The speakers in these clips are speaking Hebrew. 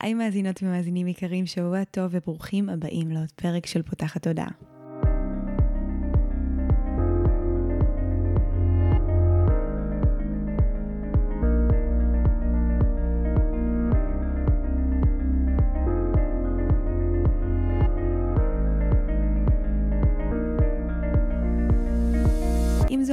היי מאזינות ומאזינים יקרים, שבוע טוב וברוכים הבאים לעוד פרק של פותחת תודעה.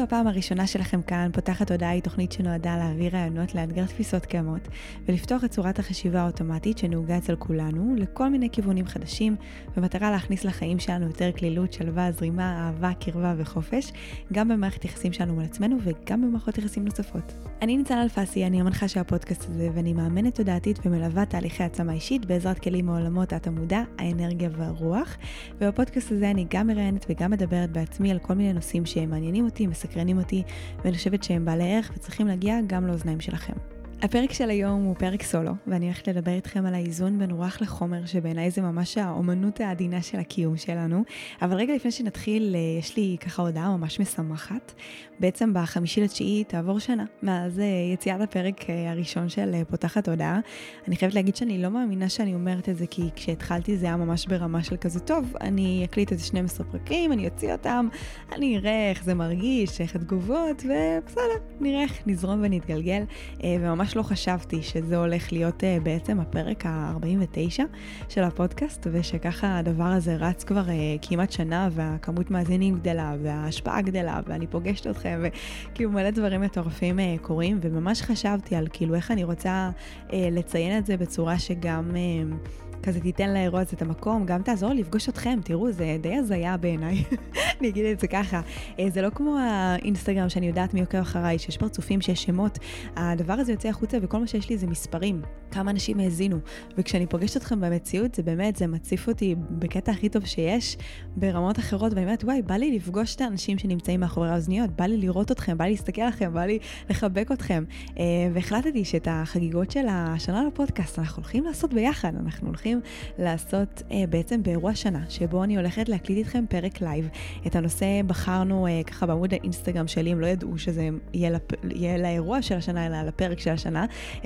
הפעם הראשונה שלכם כאן, פותחת הודעה היא תוכנית שנועדה להעביר רעיונות, לאתגר תפיסות קיימות ולפתוח את צורת החשיבה האוטומטית שנהוגה אצל כולנו לכל מיני כיוונים חדשים, במטרה להכניס לחיים שלנו יותר כלילות, שלווה, זרימה, אהבה, קרבה וחופש, גם במערכת יחסים שלנו מול עצמנו וגם במערכות יחסים נוספות. אני ניצן אלפסי, אני המנחה של הפודקאסט הזה ואני מאמנת תודעתית ומלווה תהליכי העצמה אישית בעזרת כלים מעולמות התמודע, האנרגיה והרוח. ובפודקאסט הזה אני גם מראיינת וגם מדברת בעצמי על כל מיני נושאים שמעניינים אותי, מסקרנים אותי, ואני חושבת שהם בעלי ערך וצריכים להגיע גם לאוזניים שלכם. הפרק של היום הוא פרק סולו, ואני הולכת לדבר איתכם על האיזון בין רוח לחומר, שבעיניי זה ממש האומנות העדינה של הקיום שלנו. אבל רגע לפני שנתחיל, אה, יש לי ככה הודעה ממש משמחת. בעצם בחמישי לתשיעי תעבור שנה, מאז אה, יציאת הפרק אה, הראשון של פותחת תודעה. אני חייבת להגיד שאני לא מאמינה שאני אומרת את זה, כי כשהתחלתי זה היה ממש ברמה של כזה, טוב, אני אקליט איזה 12 פרקים, אני אוציא אותם, אני אראה איך זה מרגיש, איך התגובות, ובסדר, נראה איך נזרום ונתגלגל. וממש ממש לא חשבתי שזה הולך להיות uh, בעצם הפרק ה-49 של הפודקאסט, ושככה הדבר הזה רץ כבר uh, כמעט שנה, והכמות מאזינים גדלה, וההשפעה גדלה, ואני פוגשת אתכם, וכאילו מלא דברים מטורפים uh, קורים, וממש חשבתי על כאילו איך אני רוצה uh, לציין את זה בצורה שגם... Uh, כזה תיתן לאירוע הזה את המקום, גם תעזור לפגוש אתכם, תראו, זה די הזיה בעיניי, אני אגיד את זה ככה. אה, זה לא כמו האינסטגרם שאני יודעת מי עוקב אחריי, שיש פרצופים, שיש שמות. הדבר הזה יוצא החוצה וכל מה שיש לי זה מספרים, כמה אנשים האזינו. וכשאני פוגשת אתכם במציאות, זה באמת, זה מציף אותי בקטע הכי טוב שיש, ברמות אחרות, ואני אומרת, וואי, בא לי לפגוש את האנשים שנמצאים מאחורי האוזניות, בא לי לראות אתכם, בא לי להסתכל עליכם, בא לי לחבק אתכם. אה, והחלטתי שאת החגיגות של השנה לפודקאסט אנחנו הולכים לעשות ביחד, אנחנו הולכים לעשות אה, בעצם באירוע שנה, שבו אני הולכת להקליט איתכם פרק live. את הנושא בחרנו uh, ככה בעמוד האינסטגרם שלי, הם לא ידעו שזה יהיה, לפ... יהיה לאירוע של השנה, אלא לפרק של השנה.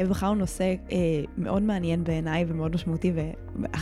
בחרנו נושא מאוד מעניין בעיניי ומאוד משמעותי,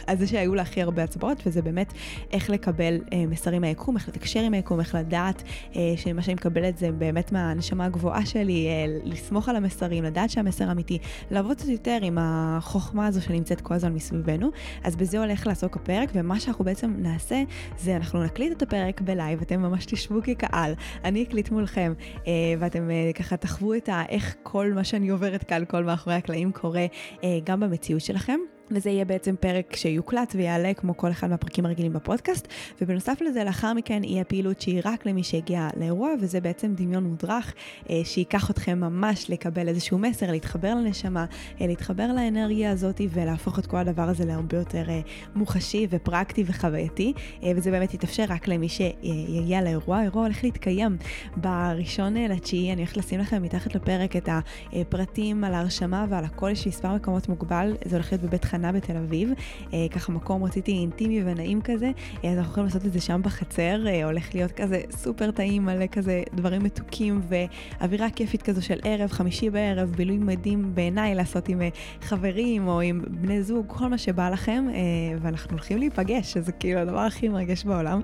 וזה שהיו לה הכי הרבה הצבעות, וזה באמת איך לקבל uh, מסרים מהיקום, איך לתקשר עם היקום, איך לדעת uh, שמה שאני מקבלת זה באמת מהנשמה הגבוהה שלי, uh, לסמוך על המסרים, לדעת שהמסר אמיתי, לעבוד קצת יותר עם החוכמה הזו שנמצאת כל הזמן מסביבנו. אז בזה הולך לעסוק הפרק, ומה שאנחנו בעצם נעשה, זה אנחנו נקליט את הפרק ב live, אתם ממש תשבו כקהל, אני אקליט מולכם, אה, ואתם אה, ככה תחוו את ה, איך כל מה שאני עוברת כאן, כל מאחורי הקלעים קורה אה, גם במציאות שלכם. וזה יהיה בעצם פרק שיוקלט ויעלה כמו כל אחד מהפרקים הרגילים בפודקאסט, ובנוסף לזה לאחר מכן יהיה פעילות שהיא רק למי שהגיע לאירוע, וזה בעצם דמיון מודרך אה, שייקח אתכם ממש לקבל איזשהו מסר, להתחבר לנשמה, אה, להתחבר לאנרגיה הזאת ולהפוך את כל הדבר הזה להרבה יותר אה, מוחשי ופרקטי וחווייתי, אה, וזה באמת יתאפשר רק למי שיגיע לאירוע. האירוע הולך להתקיים בראשון אה, לתשיעי, אני הולכת לשים לכם מתחת לפרק את הפרטים על ההרשמה ועל הכל, יש מספר מקומות מוגבל, זה הולך להיות בבית חנן. תחנה בתל אביב, אה, ככה מקום רציתי אינטימי ונעים כזה, אה, אז אנחנו יכולים לעשות את זה שם בחצר, אה, הולך להיות כזה סופר טעים, מלא כזה דברים מתוקים ואווירה כיפית כזו של ערב, חמישי בערב, בילוי מדהים בעיניי לעשות עם חברים או עם בני זוג, כל מה שבא לכם, ואנחנו הולכים להיפגש, שזה כאילו הדבר הכי מרגש בעולם.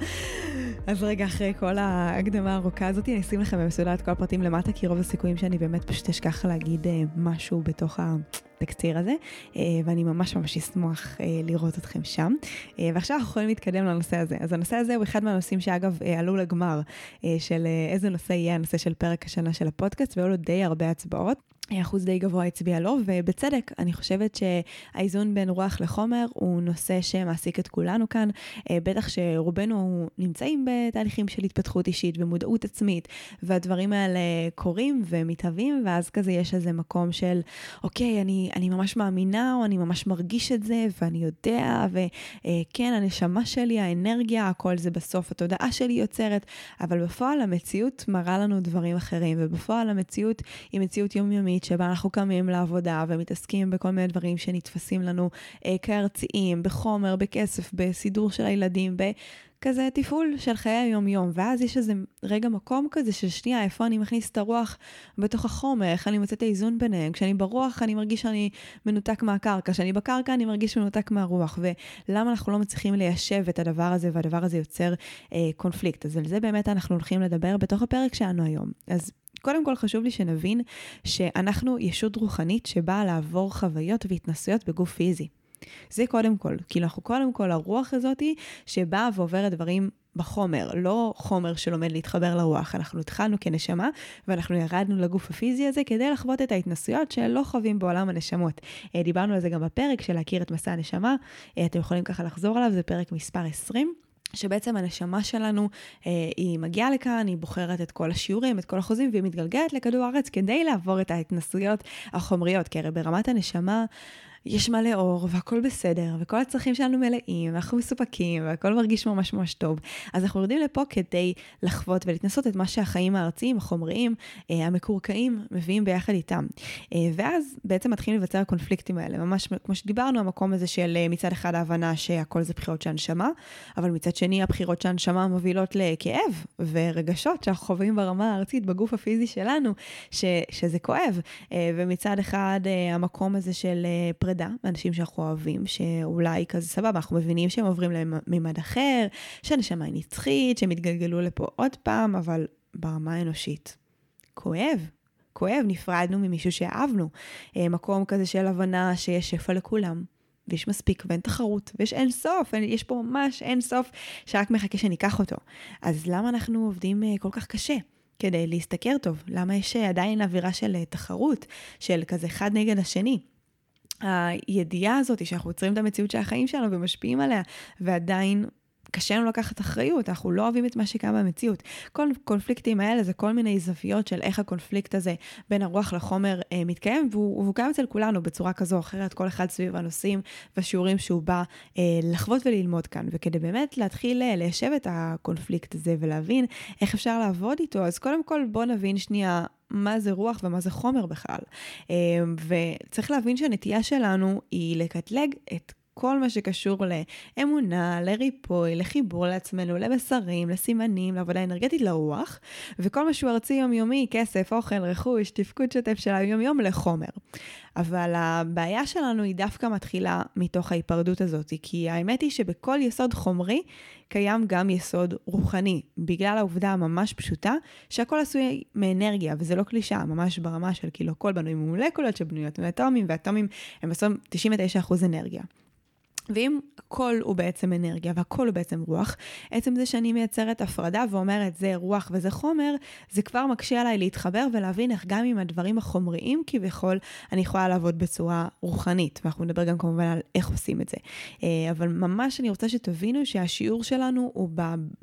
אז רגע, אחרי כל ההקדמה הארוכה הזאת, אני אשים לכם במסודר את כל הפרטים למטה, כי רוב הסיכויים שאני באמת פשוט אשכח להגיד משהו בתוך ה... התקציר הזה, אה, ואני ממש ממש אשמח אה, לראות אתכם שם. אה, ועכשיו אנחנו יכולים להתקדם לנושא הזה. אז הנושא הזה הוא אחד מהנושאים שאגב עלו לגמר של איזה נושא יהיה הנושא של פרק השנה של הפודקאסט, והיו לו די הרבה הצבעות. אחוז די גבוה הצביע לו, ובצדק, אני חושבת שהאיזון בין רוח לחומר הוא נושא שמעסיק את כולנו כאן, אה, בטח שרובנו נמצאים בתהליכים של התפתחות אישית ומודעות עצמית, והדברים האלה קורים ומתהווים, ואז כזה יש איזה מקום של, אוקיי, אני, אני ממש מאמינה, או אני ממש מרגיש את זה, ואני יודע, וכן, הנשמה שלי, האנרגיה, הכל זה בסוף התודעה שלי יוצרת, אבל בפועל המציאות מראה לנו דברים אחרים, ובפועל המציאות היא מציאות יומיומית. רוחנית שבה אנחנו קמים לעבודה ומתעסקים בכל מיני דברים שנתפסים לנו אה, כארציים, בחומר, בכסף, בסידור של הילדים, בכזה תפעול של חיי היום-יום. ואז יש איזה רגע מקום כזה של שנייה, איפה אני מכניס את הרוח בתוך החומר, איך אני מוצא את האיזון ביניהם. כשאני ברוח אני מרגיש שאני מנותק מהקרקע, כשאני בקרקע אני מרגיש מנותק מהרוח. ולמה אנחנו לא מצליחים ליישב את הדבר הזה, והדבר הזה יוצר אה, קונפליקט. אז על זה באמת אנחנו הולכים לדבר בתוך הפרק שלנו היום. אז קודם כל חשוב לי שנבין שאנחנו ישות רוחנית שבאה לעבור חוויות והתנסויות בגוף פיזי. זה קודם כל, כאילו אנחנו קודם כל הרוח הזאתי שבאה ועוברת דברים בחומר, לא חומר שלומד להתחבר לרוח. אנחנו התחלנו כנשמה, ואנחנו ירדנו לגוף הפיזי הזה כדי לחוות את ההתנסויות שלא חווים בעולם הנשמות. אה, דיברנו על זה גם בפרק של להכיר את מסע הנשמה, אה, אתם יכולים ככה לחזור עליו, זה פרק מספר 20. שבעצם הנשמה שלנו, אה, היא מגיעה לכאן, היא בוחרת את כל השיעורים, את כל החוזים, והיא מתגלגלת לכדור הארץ כדי לעבור את ההתנסויות החומריות. כי הרי ברמת הנשמה, יש מלא אור והכל בסדר, וכל הצרכים שלנו מלאים, ואנחנו מסופקים, והכל מרגיש ממש ממש טוב. אז אנחנו יורדים לפה כדי לחוות ולהתנסות את מה שהחיים הארציים, החומריים, אה, המקורקעים, מביאים ביחד איתם. אה, ואז בעצם מתחילים לבצע הקונפליקטים האלה, ממש כמו שדיברנו, המקום הזה של אה, מצד אחד ההבנה שהכל זה בחירות של הנשמה, אבל מצד שני הבחירות של הנשמה מובילות לכאב ורגשות שאנחנו חווים ברמה הארצית, בגוף הפיזי שלנו, ש, שזה כואב. ומצד אחד המקום הזה של אה, פרידה. מאנשים שאנחנו אוהבים, שאולי כזה סבבה, אנחנו מבינים שהם עוברים למימד אחר, שהנשמה היא נצחית, שהם יתגלגלו לפה עוד פעם, אבל ברמה האנושית, כואב. כואב, נפרדנו ממישהו שאהבנו. אה, מקום כזה של הבנה שיש שפע לכולם, ויש מספיק ואין תחרות, ויש אין סוף, יש פה ממש אין סוף שרק מחכה שניקח אותו. אז למה אנחנו עובדים אה, כל כך קשה? כדי להשתכר טוב? למה יש אה, עדיין אווירה של תחרות, של כזה אחד נגד השני? הידיעה הזאת שאנחנו יוצרים את המציאות של החיים שלנו ומשפיעים עליה, ועדיין קשה לנו לקחת אחריות, אנחנו לא אוהבים את מה שקיים במציאות. כל קונפליקטים האלה זה כל מיני זוויות של איך הקונפליקט הזה בין הרוח לחומר אה, מתקיים, והוא, והוא קיים אצל כולנו בצורה כזו או אחרת, כל אחד סביב הנושאים והשיעורים שהוא בא אה, לחוות וללמוד כאן. וכדי באמת להתחיל אה, ליישב את הקונפליקט הזה ולהבין איך אפשר לעבוד איתו, אז קודם כל בואו נבין שנייה מה זה רוח ומה זה חומר בכלל. אה, וצריך להבין שהנטייה שלנו היא לקטלג את כל מה שקשור לאמונה, לריפוי, לחיבור לעצמנו, למסרים, לסימנים, לעבודה אנרגטית, לרוח, וכל מה שהוא ארצי יומיומי, כסף, אוכל, רכוש, תפקוד שוטף של היום-יום לחומר. אבל הבעיה שלנו היא דווקא מתחילה מתוך ההיפרדות הזאת, כי האמת היא שבכל יסוד חומרי קיים גם יסוד רוחני, בגלל העובדה הממש פשוטה שהכל עשוי מאנרגיה, וזה לא קלישאה, ממש ברמה של כאילו הכל בנוי ממולקולות שבנויות מאטומים, ואטומים הם בסוף 99% אנרגיה. ואם הכל הוא בעצם אנרגיה והכל הוא בעצם רוח, עצם זה שאני מייצרת הפרדה ואומרת זה רוח וזה חומר, זה כבר מקשה עליי להתחבר ולהבין איך גם עם הדברים החומריים כביכול, אני יכולה לעבוד בצורה רוחנית. ואנחנו נדבר גם כמובן על איך עושים את זה. אה, אבל ממש אני רוצה שתבינו שהשיעור שלנו הוא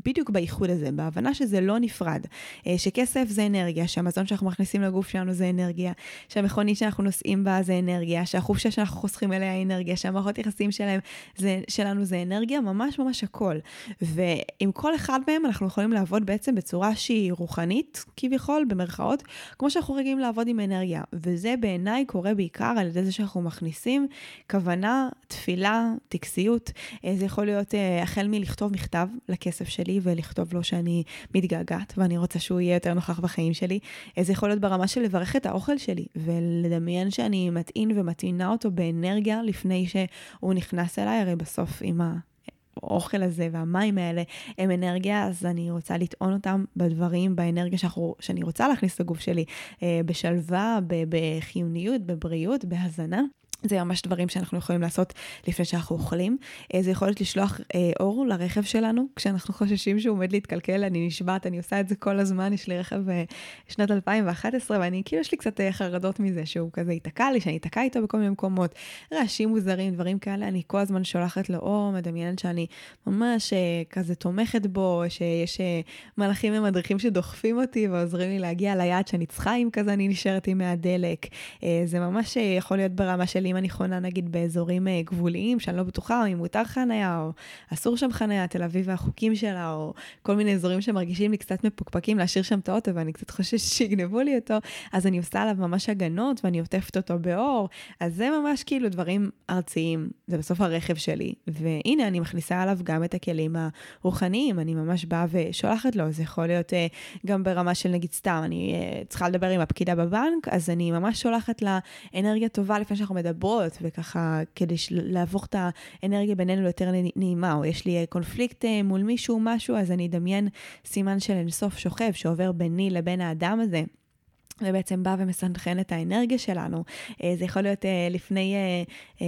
בדיוק בייחוד הזה, בהבנה שזה לא נפרד. אה, שכסף זה אנרגיה, שהמזון שאנחנו מכניסים לגוף שלנו זה אנרגיה, שהמכונית שאנחנו נוסעים בה זה אנרגיה, שהחופשה שאנחנו חוסכים אליה אנרגיה, שהמערכות יחסים שלהם זה, שלנו זה אנרגיה, ממש ממש הכל. ועם כל אחד מהם אנחנו יכולים לעבוד בעצם בצורה שהיא רוחנית, כביכול, במרכאות, כמו שאנחנו רגילים לעבוד עם אנרגיה. וזה בעיניי קורה בעיקר על ידי זה שאנחנו מכניסים כוונה, תפילה, טקסיות. אה, זה יכול להיות אה, החל מלכתוב מכתב לכסף שלי ולכתוב לו שאני מתגעגעת ואני רוצה שהוא יהיה יותר נוכח בחיים שלי. אה, זה יכול להיות ברמה של לברך את האוכל שלי ולדמיין שאני מטעין ומטעינה אותו באנרגיה לפני שהוא נכנס אליי. הרי בסוף עם האוכל הזה והמים האלה הם אנרגיה, אז אני רוצה לטעון אותם בדברים, באנרגיה שאנחנו, שאני רוצה להכניס לגוף שלי, אה, בשלווה, בחיוניות, בבריאות, בהזנה. זה ממש דברים שאנחנו יכולים לעשות לפני שאנחנו אוכלים. אה, זה יכול להיות לשלוח אה, אור לרכב שלנו, כשאנחנו חוששים שהוא עומד להתקלקל, אני נשבעת, אני עושה את זה כל הזמן, יש לי רכב אה, שנת 2011, ואני, כאילו יש לי קצת אה, חרדות מזה, שהוא כזה ייתקע לי, שאני אתקע איתו בכל מיני מקומות. רעשים מוזרים, דברים כאלה, אני כל הזמן שולחת לו אור, מדמיינת שאני ממש אה, כזה תומכת בו, שיש אה, מלאכים ומדריכים שדוחפים אותי ועוזרים לי להגיע ליעד שאני צריכה, אם כזה אני נשארת עם מהדלק. אה, זה ממש אה, יכול להיות ברמה שלי האם אני חונה נגיד באזורים אה, גבוליים, שאני לא בטוחה אם מותר חניה או אסור שם חניה, תל אביב והחוקים שלה, או כל מיני אזורים שמרגישים לי קצת מפוקפקים להשאיר שם את האוטו ואני קצת חוששת שיגנבו לי אותו, אז אני עושה עליו ממש הגנות ואני עוטפת אותו באור. אז זה ממש כאילו דברים ארציים, זה בסוף הרכב שלי. והנה, אני מכניסה עליו גם את הכלים הרוחניים, אני ממש באה ושולחת לו, זה יכול להיות uh, גם ברמה של נגיד סתם, אני uh, צריכה לדבר עם הפקידה בבנק, אז אני ממש שולחת לה אנרגיה טובה לפני שאנחנו מדברות, וככה כדי להפוך את האנרגיה בינינו ליותר נעימה, או יש לי קונפליקט uh, מול מישהו, משהו, אז אני אדמיין סימן של אינסוף שוכב שעובר ביני לבין האדם הזה. ובעצם בא ומסנכרן את האנרגיה שלנו. אה, זה יכול להיות אה, לפני אה,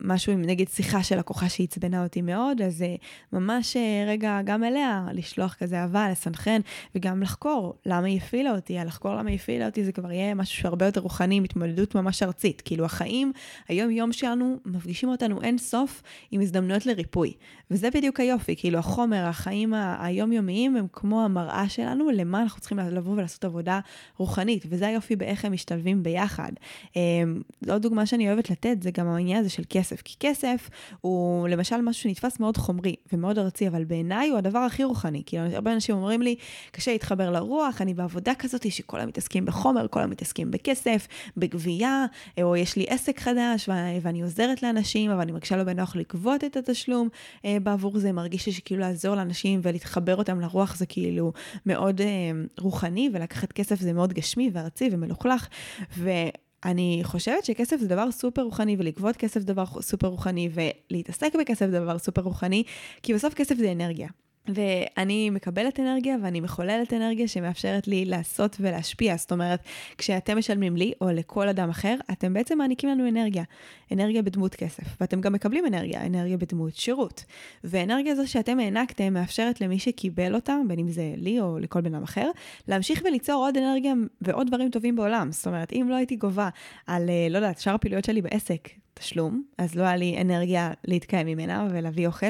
משהו נגיד שיחה של לקוחה שעצבנה אותי מאוד, אז ממש רגע גם אליה לשלוח כזה אהבה, לסנכרן, וגם לחקור למה היא הפעילה אותי. לחקור למה היא הפעילה אותי זה כבר יהיה משהו שהרבה יותר רוחני, מתמודדות ממש ארצית. כאילו החיים, היום-יום שלנו, מפגישים אותנו אין סוף עם הזדמנויות לריפוי. וזה בדיוק היופי, כאילו החומר, החיים היומיומיים הם כמו המראה שלנו, למה אנחנו צריכים לבוא ולעשות עבודה רוחנית. וזה היופי באיך הם משתלבים ביחד. אמ, עוד דוגמה שאני אוהבת לתת זה גם העניין הזה של כסף, כי כסף הוא למשל משהו שנתפס מאוד חומרי ומאוד ארצי, אבל בעיניי הוא הדבר הכי רוחני. כאילו, הרבה אנשים אומרים לי, קשה להתחבר לרוח, אני בעבודה כזאת שכל היום מתעסקים בחומר, כל היום מתעסקים בכסף, בגבייה, או יש לי עסק חדש ואני עוזרת לאנשים, אבל אני מרגישה לא בנוח לגבות את התשלום אה, בעבור זה, מרגיש לי שכאילו לעזור לאנשים ולהתחבר אותם לרוח זה כאילו מאוד אה, רוחני, ולקחת כסף זה מאוד גשמי וארצי ומלוכלך, ואני חושבת שכסף זה דבר סופר רוחני, ולגבות כסף זה דבר סופר רוחני, ולהתעסק בכסף זה דבר סופר רוחני, כי בסוף כסף זה אנרגיה. ואני מקבלת אנרגיה ואני מחוללת אנרגיה שמאפשרת לי לעשות ולהשפיע. זאת אומרת, כשאתם משלמים לי או לכל אדם אחר, אתם בעצם מעניקים לנו אנרגיה. אנרגיה בדמות כסף. ואתם גם מקבלים אנרגיה, אנרגיה בדמות שירות. ואנרגיה זו שאתם הענקתם מאפשרת למי שקיבל אותה, בין אם זה לי או לכל בן אדם אחר, להמשיך וליצור עוד אנרגיה ועוד דברים טובים בעולם. זאת אומרת, אם לא הייתי גובה על, אה, לא יודעת, שאר הפעילויות שלי בעסק, תשלום, אז לא היה לי אנרגיה להתקיים ממנה ולהביא אוכל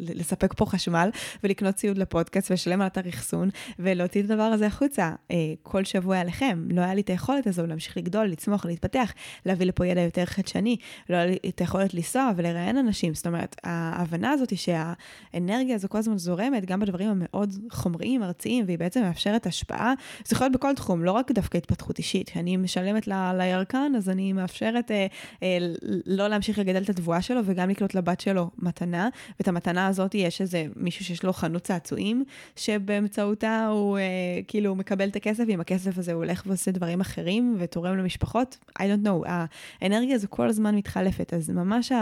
ולספק פה חשמל ולקנות ציוד לפודקאסט ולשלם על אתר אחסון ולהוציא את הדבר הזה החוצה אה, כל שבוע עליכם. לא היה לי את היכולת הזו להמשיך לגדול, לצמוח, להתפתח, להביא לפה ידע יותר חדשני, לא היה לי את היכולת לנסוע ולראיין אנשים. זאת אומרת, ההבנה הזאת היא שהאנרגיה הזו כל הזמן זורמת גם בדברים המאוד חומריים, ארציים, והיא בעצם מאפשרת השפעה. זה יכול להיות בכל תחום, לא רק דווקא התפתחות אישית. אני משלמת לירקן, אז אני מאפשרת אה, אה, לא להמשיך לגדל את התבואה שלו וגם לקנות לבת שלו מתנה. ואת המתנה הזאת יש איזה מישהו שיש לו חנות צעצועים, שבאמצעותה הוא אה, כאילו מקבל את הכסף, ועם הכסף הזה הוא הולך ועושה דברים אחרים ותורם למשפחות. I don't know, האנרגיה הזו כל הזמן מתחלפת, אז ממש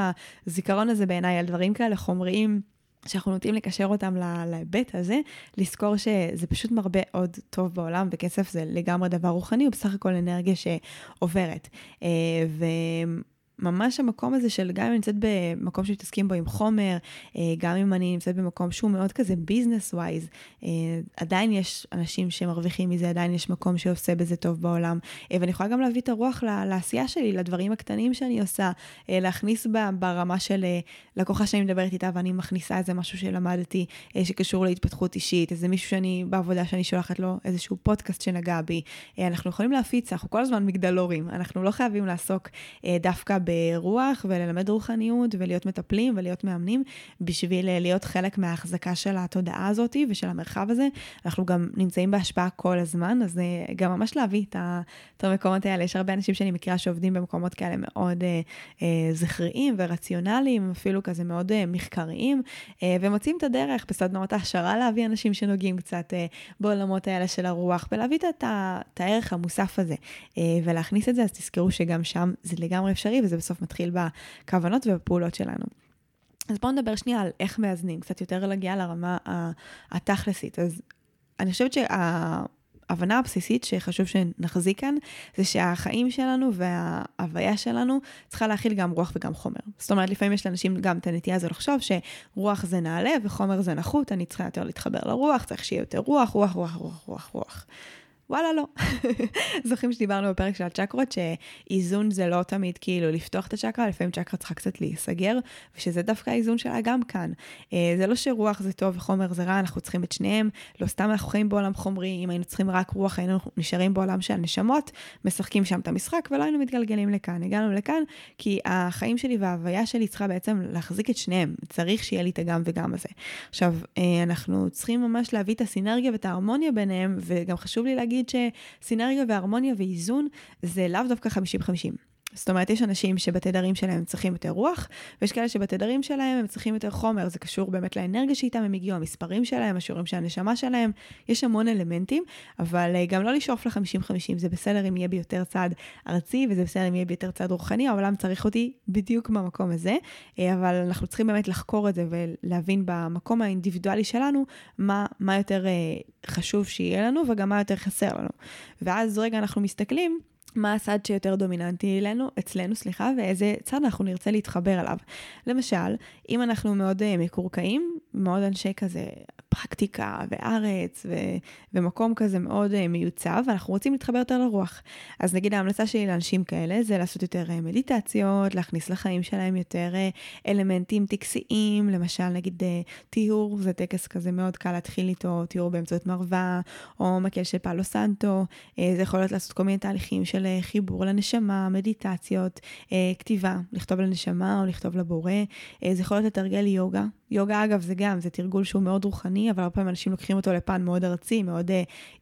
הזיכרון הזה בעיניי על דברים כאלה חומריים. שאנחנו נוטים לקשר אותם להיבט הזה, לזכור שזה פשוט מרבה עוד טוב בעולם, וכסף זה לגמרי דבר רוחני, הוא בסך הכל אנרגיה שעוברת. אה, ו... ממש המקום הזה של גם אם אני נמצאת במקום שמתעסקים בו עם חומר, אה, גם אם אני נמצאת במקום שהוא מאוד כזה ביזנס ווייז, אה, עדיין יש אנשים שמרוויחים מזה, עדיין יש מקום שעושה בזה טוב בעולם. אה, ואני יכולה גם להביא את הרוח לעשייה שלי, לדברים הקטנים שאני עושה, להכניס ברמה של לקוחה שאני מדברת איתה ואני מכניסה איזה משהו שלמדתי שקשור להתפתחות אישית, איזה מישהו שאני בעבודה שאני שולחת לו איזשהו פודקאסט שנגע בי. אנחנו יכולים להפיץ, אנחנו כל הזמן מגדלורים, אנחנו לא חייבים לעסוק דווקא ב... ברוח וללמד רוחניות ולהיות מטפלים ולהיות מאמנים בשביל אה, להיות חלק מההחזקה של התודעה הזאת ושל המרחב הזה. אנחנו גם נמצאים בהשפעה כל הזמן, אז אה, גם ממש להביא את המקומות האלה. יש הרבה אנשים שאני מכירה שעובדים במקומות כאלה מאוד אה, אה, זכריים ורציונליים, אפילו כזה מאוד אה, מחקריים, אה, ומוצאים את הדרך בסדנאות ההשערה להביא אנשים שנוגעים קצת אה, בעולמות האלה של הרוח ולהביא את, את הערך המוסף הזה אה, ולהכניס את זה, אז תזכרו שגם שם זה לגמרי אפשרי וזה בסוף מתחיל בכוונות ובפעולות שלנו. אז בואו נדבר שנייה על איך מאזנים, קצת יותר להגיע לרמה התכלסית. אז אני חושבת שההבנה הבסיסית שחשוב שנחזיק כאן, זה שהחיים שלנו וההוויה שלנו צריכה להכיל גם רוח וגם חומר. זאת אומרת, לפעמים יש לאנשים גם את הנטייה הזו לחשוב שרוח זה נעלה וחומר זה נחות, אני צריכה יותר להתחבר לרוח, צריך שיהיה יותר רוח, רוח, רוח, רוח, רוח, רוח. וואלה לא. זוכרים שדיברנו בפרק של הצ'קרות, שאיזון זה לא תמיד כאילו לפתוח את הצ'קרה, לפעמים צ'קרה צריכה קצת להיסגר, ושזה דווקא האיזון שלה גם כאן. אה, זה לא שרוח זה טוב וחומר זה רע, אנחנו צריכים את שניהם. לא סתם אנחנו חיים בעולם חומרי, אם היינו צריכים רק רוח, היינו נשארים בעולם של נשמות, משחקים שם את המשחק ולא היינו מתגלגלים לכאן. הגענו לכאן כי החיים שלי וההוויה שלי צריכה בעצם להחזיק את שניהם. צריך שיהיה לי את הגם וגם הזה. עכשיו, אה, אנחנו צריכים ממש להביא את הסינרגיה ואת ההרמוניה ביניהם, וגם חשוב לי להגיד שסינרגיה והרמוניה ואיזון זה לאו דווקא 50-50. זאת אומרת, יש אנשים שבתדרים שלהם צריכים יותר רוח, ויש כאלה שבתדרים שלהם הם צריכים יותר חומר, זה קשור באמת לאנרגיה שאיתם הם הגיעו, המספרים שלהם, השיעורים של הנשמה שלהם, יש המון אלמנטים, אבל אה, גם לא לשאוף ל-50-50, זה בסדר אם יהיה בי יותר צד ארצי, וזה בסדר אם יהיה בי יותר צד רוחני, העולם צריך אותי בדיוק במקום הזה, אה, אבל אנחנו צריכים באמת לחקור את זה ולהבין במקום האינדיבידואלי שלנו, מה, מה יותר אה, חשוב שיהיה לנו וגם מה יותר חסר לנו. ואז רגע אנחנו מסתכלים, מה הצד שיותר דומיננטי אלינו, אצלנו, סליחה, ואיזה צד אנחנו נרצה להתחבר אליו. למשל, אם אנחנו מאוד uh, מקורקעים, מאוד אנשי כזה פרקטיקה וארץ ו- ומקום כזה מאוד uh, מיוצב, ואנחנו רוצים להתחבר יותר לרוח. אז נגיד ההמלצה שלי לאנשים כאלה זה לעשות יותר uh, מדיטציות, להכניס לחיים שלהם יותר אלמנטים טקסיים, למשל נגיד טיהור, זה טקס כזה מאוד קל להתחיל איתו, טיהור באמצעות מרווה, או מקל של פאלו סנטו, זה יכול להיות לעשות כל מיני תהליכים של אה, חיבור לנשמה, מדיטציות, אה, כתיבה, לכתוב לנשמה או לכתוב לבורא, אה, זה יכול להיות לתרגל יוגה. יוגה אגב זה גם, זה תרגול שהוא מאוד רוחני, אבל הרבה פעמים אנשים לוקחים אותו לפן מאוד ארצי, מאוד אה,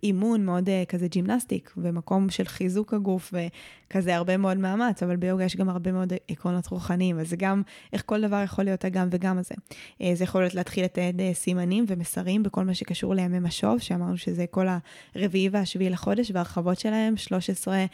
אימון, מאוד אה, כזה gymnastic, ומקום של חיזוק הגוף וכזה הרבה מאוד מאמץ, אבל ביוגה יש גם הרבה מאוד עקרונות רוחניים, אז זה גם איך כל דבר יכול להיות הגם וגם הזה. Uh, זה יכול להיות להתחיל לתעד uh, סימנים ומסרים בכל מה שקשור לימי משוב, שאמרנו שזה כל הרביעי והשביעי לחודש, והרחבות שלהם, 13,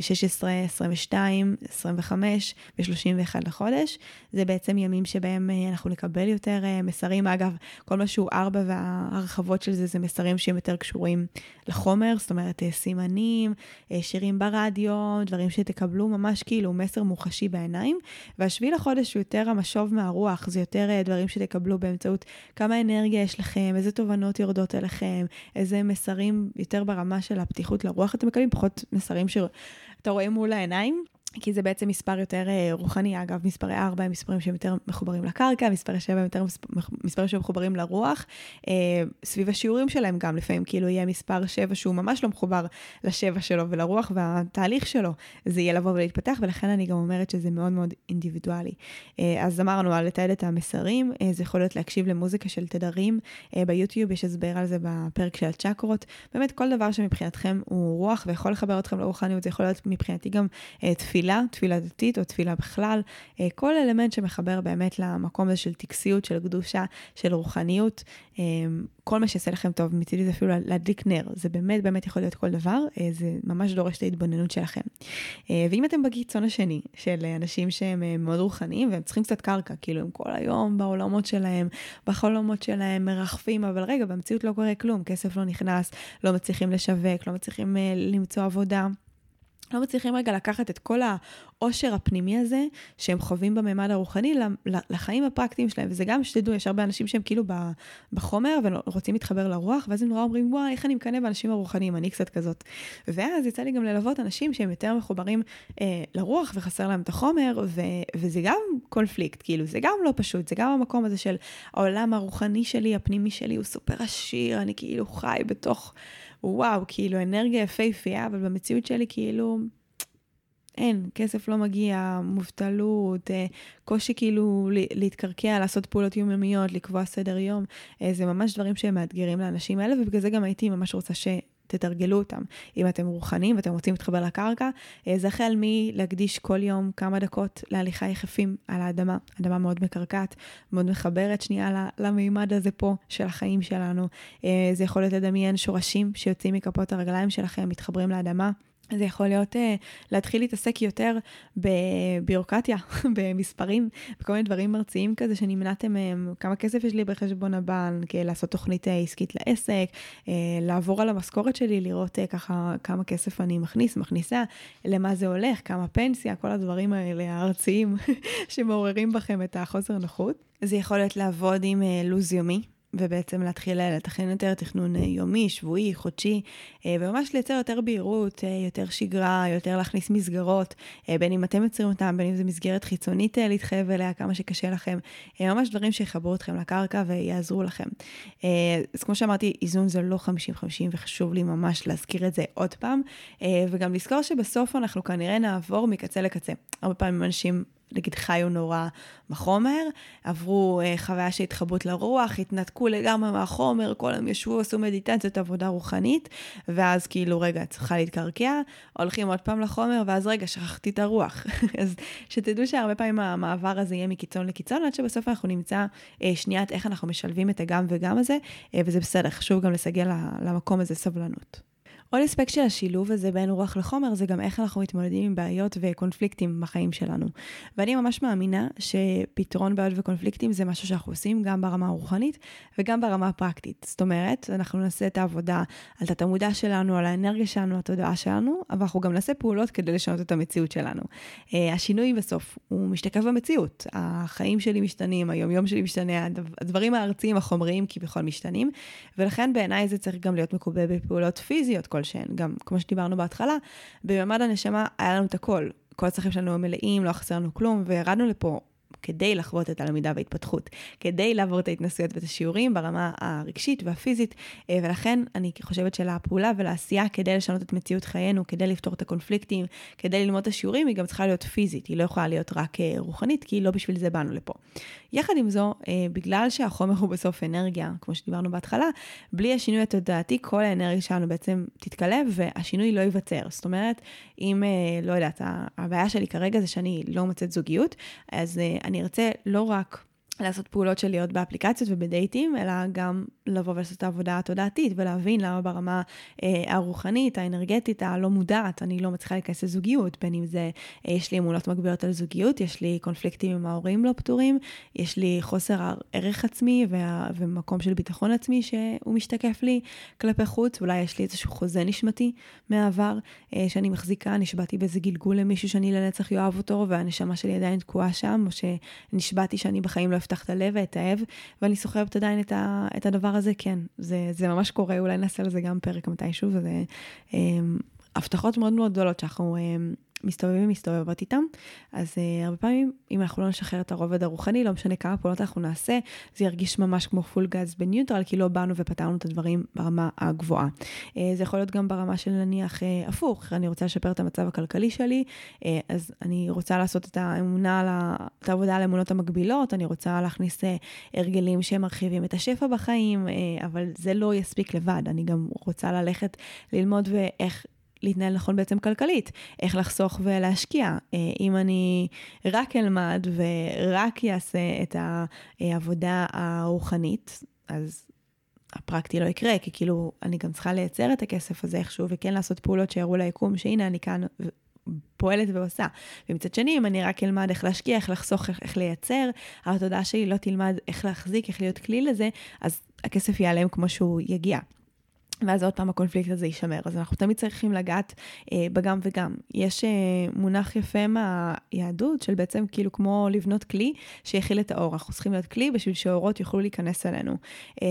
16, 22, 25 ו-31 לחודש. זה בעצם ימים שבהם uh, אנחנו נקבל לקבל יותר uh, מסרים. אגב, כל מה שהוא ארבע וההרחבות של זה, זה מסרים שהם יותר קשורים לחומר, זאת אומרת, uh, סימנים, uh, שירים ברדיו, דברים שתקבלו ממש כאילו מסר מוחשי בעיניים. והשביעי לחודש הוא יותר המשוב מהרוח, זה יותר דברים שתקבלו באמצעות כמה אנרגיה יש לכם, איזה תובנות יורדות אליכם, איזה מסרים יותר ברמה של הפתיחות לרוח אתם מקבלים, פחות מסרים שאתה רואה מול העיניים. כי זה בעצם מספר יותר אה, רוחני, אגב, מספרי 4 הם מספרים שהם יותר מחוברים לקרקע, מספרי 7 הם יותר מספרים מחוברים לרוח. אה, סביב השיעורים שלהם גם לפעמים כאילו יהיה מספר 7 שהוא ממש לא מחובר לשבע שלו ולרוח, והתהליך שלו זה יהיה לבוא ולהתפתח, ולכן אני גם אומרת שזה מאוד מאוד אינדיבידואלי. אה, אז אמרנו על לתעד את המסרים, זה יכול להיות להקשיב למוזיקה של תדרים, ביוטיוב יש הסבר על זה בפרק של הצ'קרות. באמת כל דבר שמבחינתכם הוא רוח ויכול לחבר אתכם לרוחניות, זה יכול להיות מבחינתי גם תפילה. תפילה, תפילה דתית או תפילה בכלל, אה, כל אלמנט שמחבר באמת למקום הזה של טקסיות, של קדושה, של רוחניות, אה, כל מה שיעשה לכם טוב, מצידי זה אפילו להדליק נר, זה באמת באמת יכול להיות כל דבר, אה, זה ממש דורש את ההתבוננות שלכם. ואם אתם בקיצון השני, של אנשים שהם מאוד רוחניים והם צריכים קצת קרקע, כאילו הם כל היום בעולמות שלהם, בחלומות שלהם, מרחפים, אבל רגע, במציאות לא קורה כלום, כסף לא נכנס, לא מצליחים לשווק, לא מצליחים למצוא עבודה. לא מצליחים רגע לקחת את כל העושר הפנימי הזה שהם חווים בממד הרוחני לחיים הפרקטיים שלהם. וזה גם שתדעו, יש הרבה אנשים שהם כאילו בחומר ורוצים להתחבר לרוח, ואז הם נורא אומרים, וואי, איך אני מקנא באנשים הרוחניים, אני קצת כזאת. ואז יצא לי גם ללוות אנשים שהם יותר מחוברים אה, לרוח וחסר להם את החומר, ו, וזה גם קונפליקט, כאילו, זה גם לא פשוט, זה גם המקום הזה של העולם הרוחני שלי, הפנימי שלי הוא סופר עשיר, אני כאילו חי בתוך... וואו, כאילו אנרגיה יפהפייה, אבל במציאות שלי כאילו אין, כסף לא מגיע, מובטלות, אה, קושי כאילו להתקרקע, לעשות פעולות יומיומיות, לקבוע סדר יום, אה, זה ממש דברים שהם מאתגרים לאנשים האלה, ובגלל זה גם הייתי ממש רוצה ש... תתרגלו אותם. אם אתם רוחניים ואתם רוצים להתחבר לקרקע, אה, זה החל מלהקדיש כל יום כמה דקות להליכה יחפים על האדמה. אדמה מאוד מקרקעת, מאוד מחברת שנייה למימד הזה פה של החיים שלנו. זה יכול להיות לדמיין שורשים שיוצאים מכפות הרגליים שלכם, מתחברים לאדמה. זה יכול להיות uh, להתחיל להתעסק יותר בביורוקרטיה, במספרים, בכל מיני דברים מרציים כזה שנמנעתם מהם, כמה כסף יש לי בחשבון הבנק, לעשות תוכנית עסקית לעסק, uh, לעבור על המשכורת שלי, לראות uh, ככה כמה כסף אני מכניס, מכניסה, למה זה הולך, כמה פנסיה, כל הדברים האלה הארציים שמעוררים בכם את החוסר נוחות. זה יכול להיות לעבוד עם uh, לו"ז יומי. ובעצם להתחיל לתכנן יותר תכנון אה, יומי, שבועי, חודשי, אה, וממש לייצר יותר בהירות, אה, יותר שגרה, יותר להכניס מסגרות, בין אם אתם יוצרים אותם, בין אם זו מסגרת חיצונית להתחייב אליה, כמה שקשה לכם, ממש דברים שיחברו אתכם לקרקע ויעזרו לכם. אז כמו שאמרתי, איזון זה לא 50-50, וחשוב לי ממש להזכיר את זה עוד פעם, וגם לזכור שבסוף אנחנו כנראה נעבור מקצה לקצה. הרבה פעמים אנשים נגיד חיו נורא בחומר, עברו אה, חוויה של התחברות לרוח, התנתקו לגמרי מהחומר, כל היום ישבו, עשו מדיטציות, עבודה רוחנית, ואז כאילו, רגע, צריכה להתקרקע, הולכים עוד פעם לחומר, ואז רגע, שכחתי את הרוח. אז שתדעו שהרבה פעמים המעבר הזה יהיה מקיצון לקיצון, עד שבסוף אנחנו נמצא אה, שניית איך אנחנו משלבים את הגם וגם הזה, אה, וזה בסדר, חשוב גם לסגל למקום הזה סבלנות. עוד אספקט של השילוב הזה בין רוח לחומר זה גם איך אנחנו מתמודדים עם בעיות וקונפליקטים בחיים שלנו. ואני ממש מאמינה שפתרון בעיות וקונפליקטים זה משהו שאנחנו עושים גם ברמה הרוחנית וגם ברמה הפרקטית. זאת אומרת, אנחנו נעשה את העבודה על תת המודע שלנו, על האנרגיה שלנו, התודעה שלנו, אבל אנחנו גם נעשה פעולות כדי לשנות את המציאות שלנו. Uh, השינוי בסוף, הוא משתקף במציאות. החיים שלי משתנים, היומיום שלי משתנה, הדברים הארציים, החומריים כביכול משתנים, ולכן בעיניי זה צריך גם להיות מקובל בפעולות פיזיות. כלשהן. גם, כמו שדיברנו בהתחלה, בממד הנשמה היה לנו את הכל. כל הצרכים שלנו מלאים, לא חסר לנו כלום, וירדנו לפה כדי לחוות את הלמידה וההתפתחות, כדי לעבור את ההתנסויות ואת השיעורים ברמה הרגשית והפיזית, אה, ולכן אני חושבת שלפעולה ולעשייה כדי לשנות את מציאות חיינו, כדי לפתור את הקונפליקטים, כדי ללמוד את השיעורים, היא גם צריכה להיות פיזית, היא לא יכולה להיות רק אה, רוחנית, כי לא בשביל זה באנו לפה. יחד עם זו, אה, בגלל שהחומר הוא בסוף אנרגיה, כמו שדיברנו בהתחלה, בלי השינוי התודעתי, כל האנרגיה שלנו בעצם תתקלב והשינוי לא ייווצר. זאת אומרת, אם, לא יודעת, הבעיה שלי כרגע זה שאני לא מוצאת זוגיות, אז אני ארצה לא רק לעשות פעולות של להיות באפליקציות ובדייטים, אלא גם לבוא ולעשות את העבודה התודעתית ולהבין למה ברמה אה, הרוחנית, האנרגטית, הלא מודעת, אני לא מצליחה להיכנס לזוגיות, בין אם זה, אה, יש לי אמונות מגבירות על זוגיות, יש לי קונפליקטים עם ההורים לא פתורים, יש לי חוסר ערך עצמי וה, ומקום של ביטחון עצמי שהוא משתקף לי כלפי חוץ, אולי יש לי איזשהו חוזה נשמתי מהעבר אה, שאני מחזיקה, נשבעתי באיזה גלגול למישהו שאני לנצח יאהב אותו והנשמה שלי עדיין תקועה שם, או שנשבעתי שאני בחיים לא אפתח את הלב ואתאהב, ואני סוחבת עדיין את, ה, את הדבר הזה, כן, זה, זה ממש קורה, אולי נעשה על זה גם פרק מתישהו, וזה אה, הבטחות מאוד מאוד גדולות שאנחנו אה, מסתובבים ומסתובבות איתם. אז uh, הרבה פעמים, אם אנחנו לא נשחרר את הרובד הרוחני, לא משנה כמה פעולות אנחנו נעשה, זה ירגיש ממש כמו פול גז בניוטרל, כי לא באנו ופתרנו את הדברים ברמה הגבוהה. Uh, זה יכול להיות גם ברמה של נניח uh, הפוך, אני רוצה לשפר את המצב הכלכלי שלי, uh, אז אני רוצה לעשות את האמונה, את העבודה על האמונות המקבילות, אני רוצה להכניס uh, הרגלים שמרחיבים את השפע בחיים, uh, אבל זה לא יספיק לבד, אני גם רוצה ללכת ללמוד ואיך... להתנהל נכון בעצם כלכלית, איך לחסוך ולהשקיע. אה, אם אני רק אלמד ורק אעשה את העבודה הרוחנית, אז הפרקטי לא יקרה, כי כאילו אני גם צריכה לייצר את הכסף הזה איכשהו, וכן לעשות פעולות שיראו ליקום שהנה אני כאן פועלת ועושה. ומצד שני, אם אני רק אלמד איך להשקיע, איך לחסוך, איך, איך לייצר, התודעה שלי לא תלמד איך להחזיק, איך להיות כלי לזה, אז הכסף ייעלם כמו שהוא יגיע. ואז עוד פעם הקונפליקט הזה יישמר. אז אנחנו תמיד צריכים לגעת אה, בגם וגם. יש אה, מונח יפה מהיהדות של בעצם כאילו כמו לבנות כלי שיכיל את האור. אנחנו צריכים להיות כלי בשביל שהאורות יוכלו להיכנס אלינו. אה,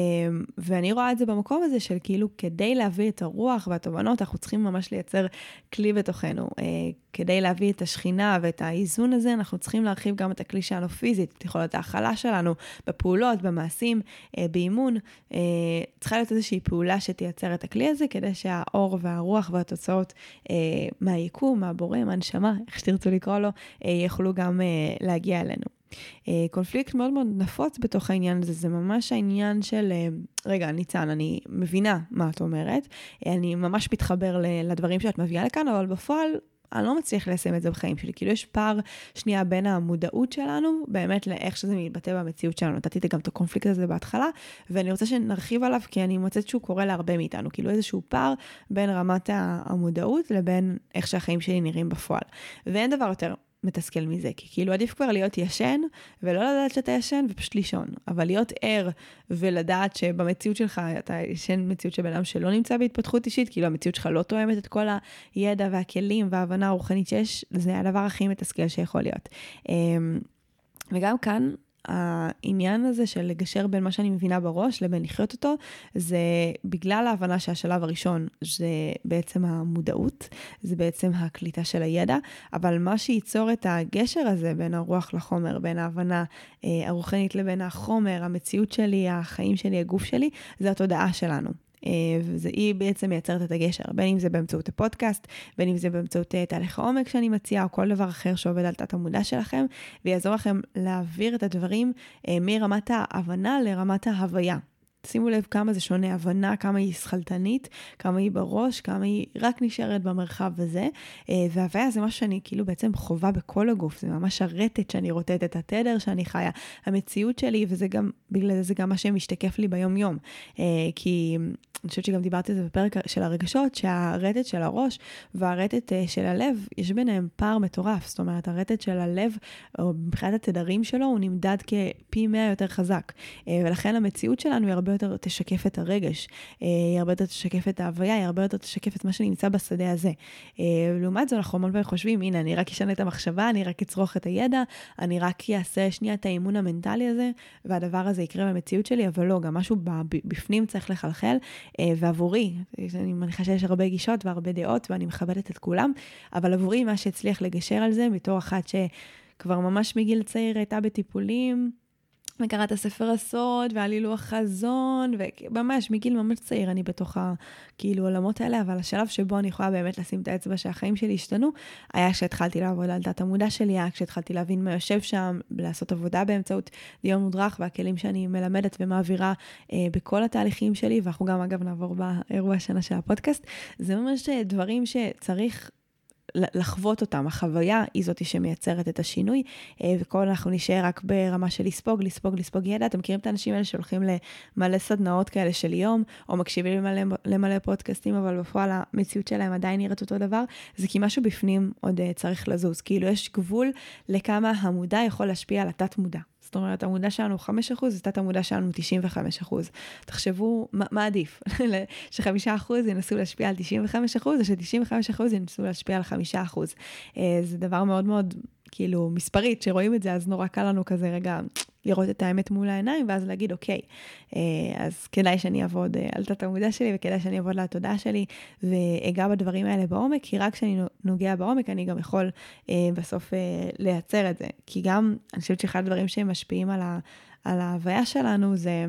ואני רואה את זה במקום הזה של כאילו כדי להביא את הרוח והתובנות, אנחנו צריכים ממש לייצר כלי בתוכנו. אה, כדי להביא את השכינה ואת האיזון הזה, אנחנו צריכים להרחיב גם את הכלי שלנו פיזית, את יכולת ההכלה שלנו, בפעולות, במעשים, אה, באימון. אה, צריכה להיות איזושהי פעולה שתייצר את הכלי הזה, כדי שהאור והרוח והתוצאות אה, מהיקום, מהבורא, מהנשמה, איך שתרצו לקרוא לו, אה, יוכלו גם אה, להגיע אלינו. Uh, קונפליקט מאוד מאוד נפוץ בתוך העניין הזה, זה ממש העניין של, uh, רגע, ניצן, אני מבינה מה את אומרת, uh, אני ממש מתחבר לדברים שאת מביאה לכאן, אבל בפועל אני לא מצליח ליישם את זה בחיים שלי. כאילו יש פער שנייה בין המודעות שלנו, באמת לאיך שזה מתבטא במציאות שלנו. נתתי גם את הקונפליקט הזה בהתחלה, ואני רוצה שנרחיב עליו, כי אני מוצאת שהוא קורה להרבה מאיתנו. כאילו איזשהו פער בין רמת המודעות לבין איך שהחיים שלי נראים בפועל. ואין דבר יותר מתסכל מזה, כי כאילו עדיף כבר להיות ישן ולא לדעת שאתה ישן ופשוט לישון, אבל להיות ער ולדעת שבמציאות שלך אתה ישן מציאות של בן אדם שלא נמצא בהתפתחות אישית, כאילו המציאות שלך לא תואמת את כל הידע והכלים וההבנה הרוחנית שיש, זה הדבר הכי מתסכל שיכול להיות. אמ, וגם כאן העניין הזה של לגשר בין מה שאני מבינה בראש לבין לחיות אותו, זה בגלל ההבנה שהשלב הראשון זה בעצם המודעות, זה בעצם הקליטה של הידע, אבל מה שייצור את הגשר הזה בין הרוח לחומר, בין ההבנה אה, הרוחנית לבין החומר, המציאות שלי, החיים שלי, הגוף שלי, זה התודעה שלנו. אה, והיא בעצם מייצרת את הגשר, בין אם זה באמצעות הפודקאסט, בין אם זה באמצעות אה, תהליך העומק שאני מציעה, או כל דבר אחר שעובד על תת המודע שלכם, ויעזור לכם להעביר את הדברים אה, מרמת ההבנה לרמת ההוויה. שימו לב כמה זה שונה, הבנה, כמה היא שכלתנית, כמה היא בראש, כמה היא רק נשארת במרחב הזה. והוויה זה משהו שאני כאילו בעצם חווה בכל הגוף, זה ממש הרטט שאני רוטטת, התדר שאני חיה, המציאות שלי, וזה גם, בגלל זה זה גם מה שמשתקף לי ביום-יום. כי אני חושבת שגם דיברתי על זה בפרק של הרגשות, שהרטט של הראש והרטט אה, של הלב, יש ביניהם פער מטורף. זאת אומרת, הרטט של הלב, או מבחינת התדרים שלו, הוא נמדד כפי מאה יותר חזק. אה, ולכן המציאות שלנו היא הרבה יותר תשקף את הרגש, אה, היא הרבה יותר תשקף את ההוויה, היא הרבה יותר תשקף את מה שנמצא בשדה הזה. לעומת זאת, אנחנו המון פעמים חושבים, הנה, אני רק אשנה את המחשבה, אני רק אצרוך את הידע, אני רק אעשה שנייה את האימון המנטלי הזה, והדבר הזה יקרה במציאות שלי, אבל לא, גם משהו בפנים צריך לחלחל. אה, ועבורי, אני מניחה שיש הרבה גישות והרבה דעות ואני מכבדת את כולם, אבל עבורי מה שהצליח לגשר על זה, בתור אחת שכבר ממש מגיל צעיר הייתה בטיפולים, וקרא את הספר הסוד, לי לוח חזון, וממש מגיל ממש צעיר אני בתוך כאילו עולמות האלה, אבל השלב שבו אני יכולה באמת לשים את האצבע שהחיים שלי השתנו, היה כשהתחלתי לעבוד על תת המודע שלי, היה כשהתחלתי להבין מה יושב שם, לעשות עבודה באמצעות דיון מודרך והכלים שאני מלמדת ומעבירה אה, בכל התהליכים שלי, ואנחנו גם אגב נעבור באירוע השנה של הפודקאסט, זה ממש דברים שצריך לחוות אותם. החוויה היא זאתי שמייצרת את השינוי, אה, וכל אנחנו נשאר רק ברמה של לספוג, לספוג, לספוג ידע. אתם מכירים את האנשים האלה שהולכים למלא סדנאות כאלה של יום, או מקשיבים למלא, למלא פודקאסטים, אבל בפועל המציאות שלהם עדיין נראית אותו דבר? זה כי משהו בפנים עוד אה, צריך לזוז. כאילו יש גבול לכמה המודע יכול להשפיע על התת-מודע. זאת אומרת, המודע שלנו 5%, תת המודע שלנו 95%. תחשבו, מה, מה עדיף? ש-5% ינסו להשפיע על 95%, או ש-95% ינסו להשפיע על 5%. אה, זה דבר מאוד מאוד כאילו, מספרית, כשרואים את זה, אז נורא קל לנו כזה רגע לראות את האמת מול העיניים, ואז להגיד, אוקיי, אה, אז כדאי שאני אעבוד אה, על תת המודע שלי, וכדאי שאני אעבוד לתודעה שלי, ואגע בדברים האלה בעומק, כי רק כשאני נוגע בעומק, אני גם יכול אה, בסוף לייצר את זה. כי גם, אני חושבת שאחד הדברים שהם משפיעים על, ה, על ההוויה שלנו, זה...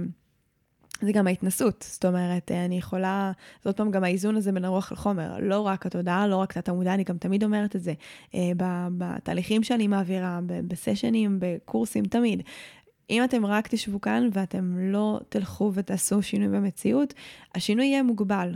זה גם ההתנסות, זאת אומרת, אני יכולה, זאת פעם גם האיזון הזה בין הרוח לחומר, לא רק התודעה, לא רק תת המודע, אני גם תמיד אומרת את זה, אה, בתהליכים שאני מעבירה, בסשנים, בקורסים, תמיד. אם אתם רק תשבו כאן ואתם לא תלכו ותעשו שינוי במציאות, השינוי יהיה מוגבל.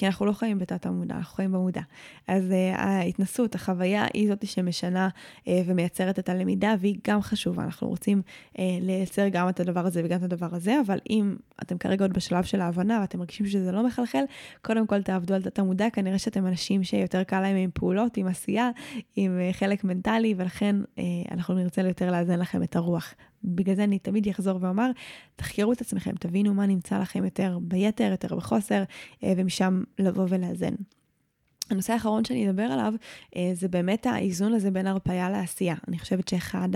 כי אנחנו לא חיים בתת המודע, אנחנו חיים במודע. אז uh, ההתנסות, החוויה, היא זאת שמשנה uh, ומייצרת את הלמידה, והיא גם חשובה. אנחנו רוצים uh, לייצר גם את הדבר הזה וגם את הדבר הזה, אבל אם אתם כרגע עוד בשלב של ההבנה ואתם מרגישים שזה לא מחלחל, קודם כל תעבדו על תת המודע, כנראה שאתם אנשים שיותר קל להם עם פעולות, עם עשייה, עם uh, חלק מנטלי, ולכן uh, אנחנו נרצה יותר לאזן לכם את הרוח. בגלל זה אני תמיד אחזור ואומר, תחקרו את עצמכם, תבינו מה נמצא לכם יותר ביתר, יותר בחוסר, ומשם לבוא ולאזן. הנושא האחרון שאני אדבר עליו אה, זה באמת האיזון הזה בין הרפאיה לעשייה. אני חושבת שאחד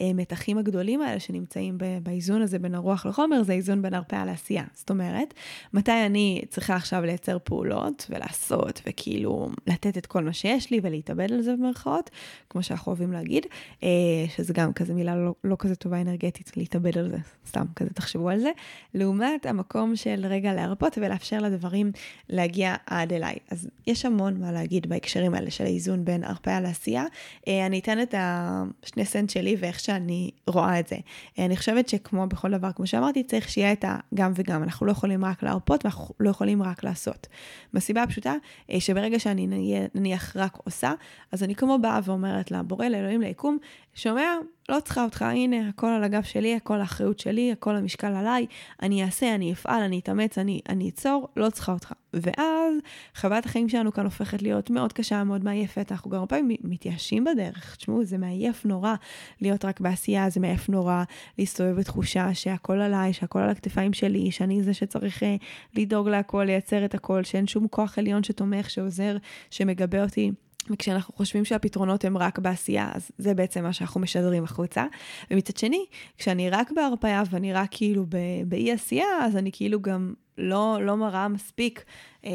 המתחים הגדולים האלה שנמצאים באיזון הזה בין הרוח לחומר זה האיזון בין הרפאיה לעשייה. זאת אומרת, מתי אני צריכה עכשיו לייצר פעולות ולעשות וכאילו לתת את כל מה שיש לי ולהתאבד על זה במרכאות, כמו שאנחנו אוהבים להגיד, אה, שזה גם כזה מילה לא, לא כזה טובה אנרגטית, להתאבד על זה, סתם כזה תחשבו על זה. לעומת המקום של רגע להרפות ולאפשר לדברים להגיע עד אליי. אז יש שם המון מה להגיד בהקשרים האלה של האיזון בין הרפאיה לעשייה. אה, אני אתן את השני סנט שלי ואיך שאני רואה את זה. אה, אני חושבת שכמו בכל דבר, כמו שאמרתי, צריך שיהיה את הגם וגם. אנחנו לא יכולים רק להרפות ואנחנו לא יכולים רק לעשות. מהסיבה הפשוטה, אה, שברגע שאני נניח רק עושה, אז אני כמו באה ואומרת לבורא, לאלוהים, ליקום, שומע? לא צריכה אותך, הנה, הכל על הגב שלי, הכל האחריות שלי, הכל המשקל עליי, אני אעשה, אני אפעל, אני אתאמץ, אני, אני אצור, לא צריכה אותך. ואז חוויית החיים שלנו כאן הופכת להיות מאוד קשה, מאוד מעייפת, אנחנו גם הרבה פעמים מתייאשים בדרך. תשמעו, זה מעייף נורא להיות רק בעשייה, זה מעייף נורא להסתובב בתחושה שהכל עליי, שהכל על הכתפיים שלי, שאני זה שצריך אה, לדאוג להכל, לייצר את הכל, שאין שום כוח עליון שתומך, שעוזר, שמגבה אותי. וכשאנחנו חושבים שהפתרונות הם רק בעשייה, אז זה בעצם מה שאנחנו משדרים החוצה. ומצד שני, כשאני רק בהרפאיה ואני רק כאילו באי עשייה, אז אני כאילו גם לא, לא מראה מספיק אה,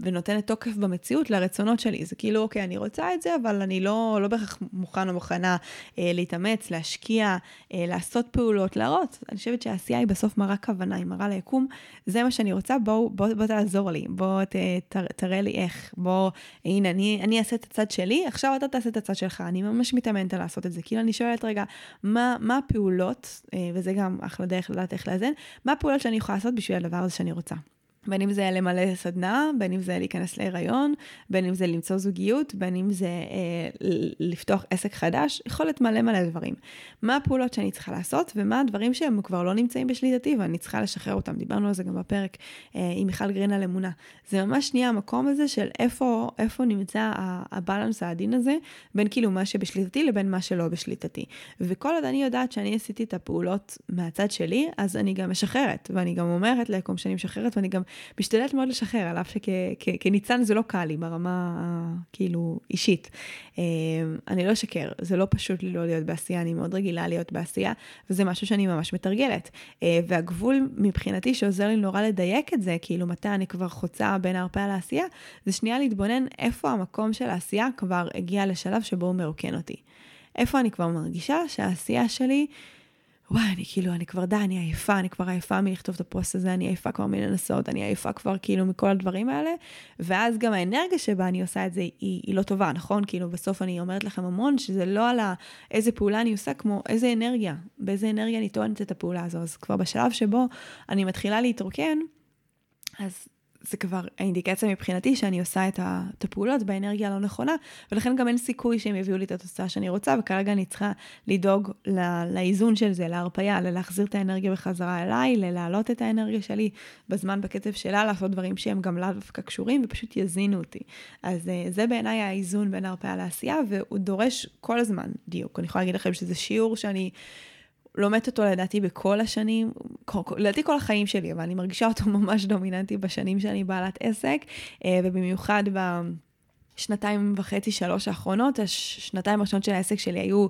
ונותנת תוקף במציאות לרצונות שלי. זה כאילו, אוקיי, אני רוצה את זה, אבל אני לא, לא בהכרח מוכן או מוכנה אה, להתאמץ, להשקיע, אה, לעשות פעולות, להראות. אני חושבת שהעשייה היא בסוף מראה כוונה, היא מראה ליקום. זה מה שאני רוצה, בוא, בוא, בוא תעזור לי, בוא ת, ת, תראה לי איך, בוא, הנה, אני, אני אעשה את הצד שלי, עכשיו אתה תעשה את הצד שלך. אני ממש מתאמנת לעשות את זה. כאילו, אני שואלת רגע, מה, מה הפעולות, אה, וזה גם אחלה דרך לדעת איך לאזן, מה הפעולות שאני יכולה לעשות בשביל הדבר הזה שאני רוצה. בין אם זה למלא סדנה, בין אם זה להיכנס להיריון, בין אם זה למצוא זוגיות, בין אם זה אה, לפתוח עסק חדש, יכול להיות מלא מלא דברים. מה הפעולות שאני צריכה לעשות, ומה הדברים שהם כבר לא נמצאים בשליטתי ואני צריכה לשחרר אותם. דיברנו על זה גם בפרק אה, עם מיכל גרין על אמונה. זה ממש נהיה המקום הזה של איפה, איפה נמצא הבלנס העדין הזה, בין כאילו מה שבשליטתי לבין מה שלא בשליטתי. וכל עוד אני יודעת שאני עשיתי את הפעולות מהצד שלי, אז אני גם משחררת, ואני גם אומרת ליקום שאני משחררת, ואני גם משתדלת מאוד לשחרר, על אף שכניצן זה לא קל לי ברמה כאילו אישית. אה, אני לא אשקר, זה לא פשוט לי לא להיות בעשייה, אני מאוד רגילה להיות בעשייה, וזה משהו שאני ממש מתרגלת. אה, והגבול מבחינתי שעוזר לי נורא לדייק את זה, כאילו מתי אני כבר חוצה בין ההרפאה לעשייה, זה שנייה להתבונן איפה המקום של העשייה כבר הגיע לשלב שבו הוא מרוקן אותי. איפה אני כבר מרגישה שהעשייה שלי... וואי, אני כאילו, אני כבר די, אני עייפה, אני כבר עייפה מלכתוב את הפוסט הזה, אני עייפה כבר מלנסות, אני עייפה כבר כאילו מכל הדברים האלה, ואז גם האנרגיה שבה אני עושה את זה היא, היא לא טובה, נכון? כאילו, בסוף אני אומרת לכם המון שזה לא על איזה פעולה אני עושה, כמו איזה אנרגיה, באיזה אנרגיה אני טוענת את הפעולה הזו. אז כבר בשלב שבו אני מתחילה להתרוקן, אז זה כבר האינדיקציה מבחינתי שאני עושה את הפעולות באנרגיה הלא נכונה, ולכן גם אין סיכוי שהם יביאו לי את התוצאה שאני רוצה, וכרגע אני צריכה לדאוג לאיזון של זה, להרפייה, ללהחזיר את האנרגיה בחזרה אליי, ללהעלות את האנרגיה שלי בזמן בקצב שלה, לעשות דברים שהם גם לאו דווקא קשורים ופשוט יזינו אותי. אז אה, זה בעיניי האיזון בין ההרפאיה לעשייה, והוא דורש כל הזמן דיוק. אני יכולה להגיד לכם שזה שיעור שאני... לומדת אותו לדעתי בכל השנים, לדעתי כל החיים שלי, אבל אני מרגישה אותו ממש דומיננטי בשנים שאני בעלת עסק, אה, ובמיוחד ב... שנתיים וחצי, שלוש האחרונות, השנתיים הראשונות של העסק שלי היו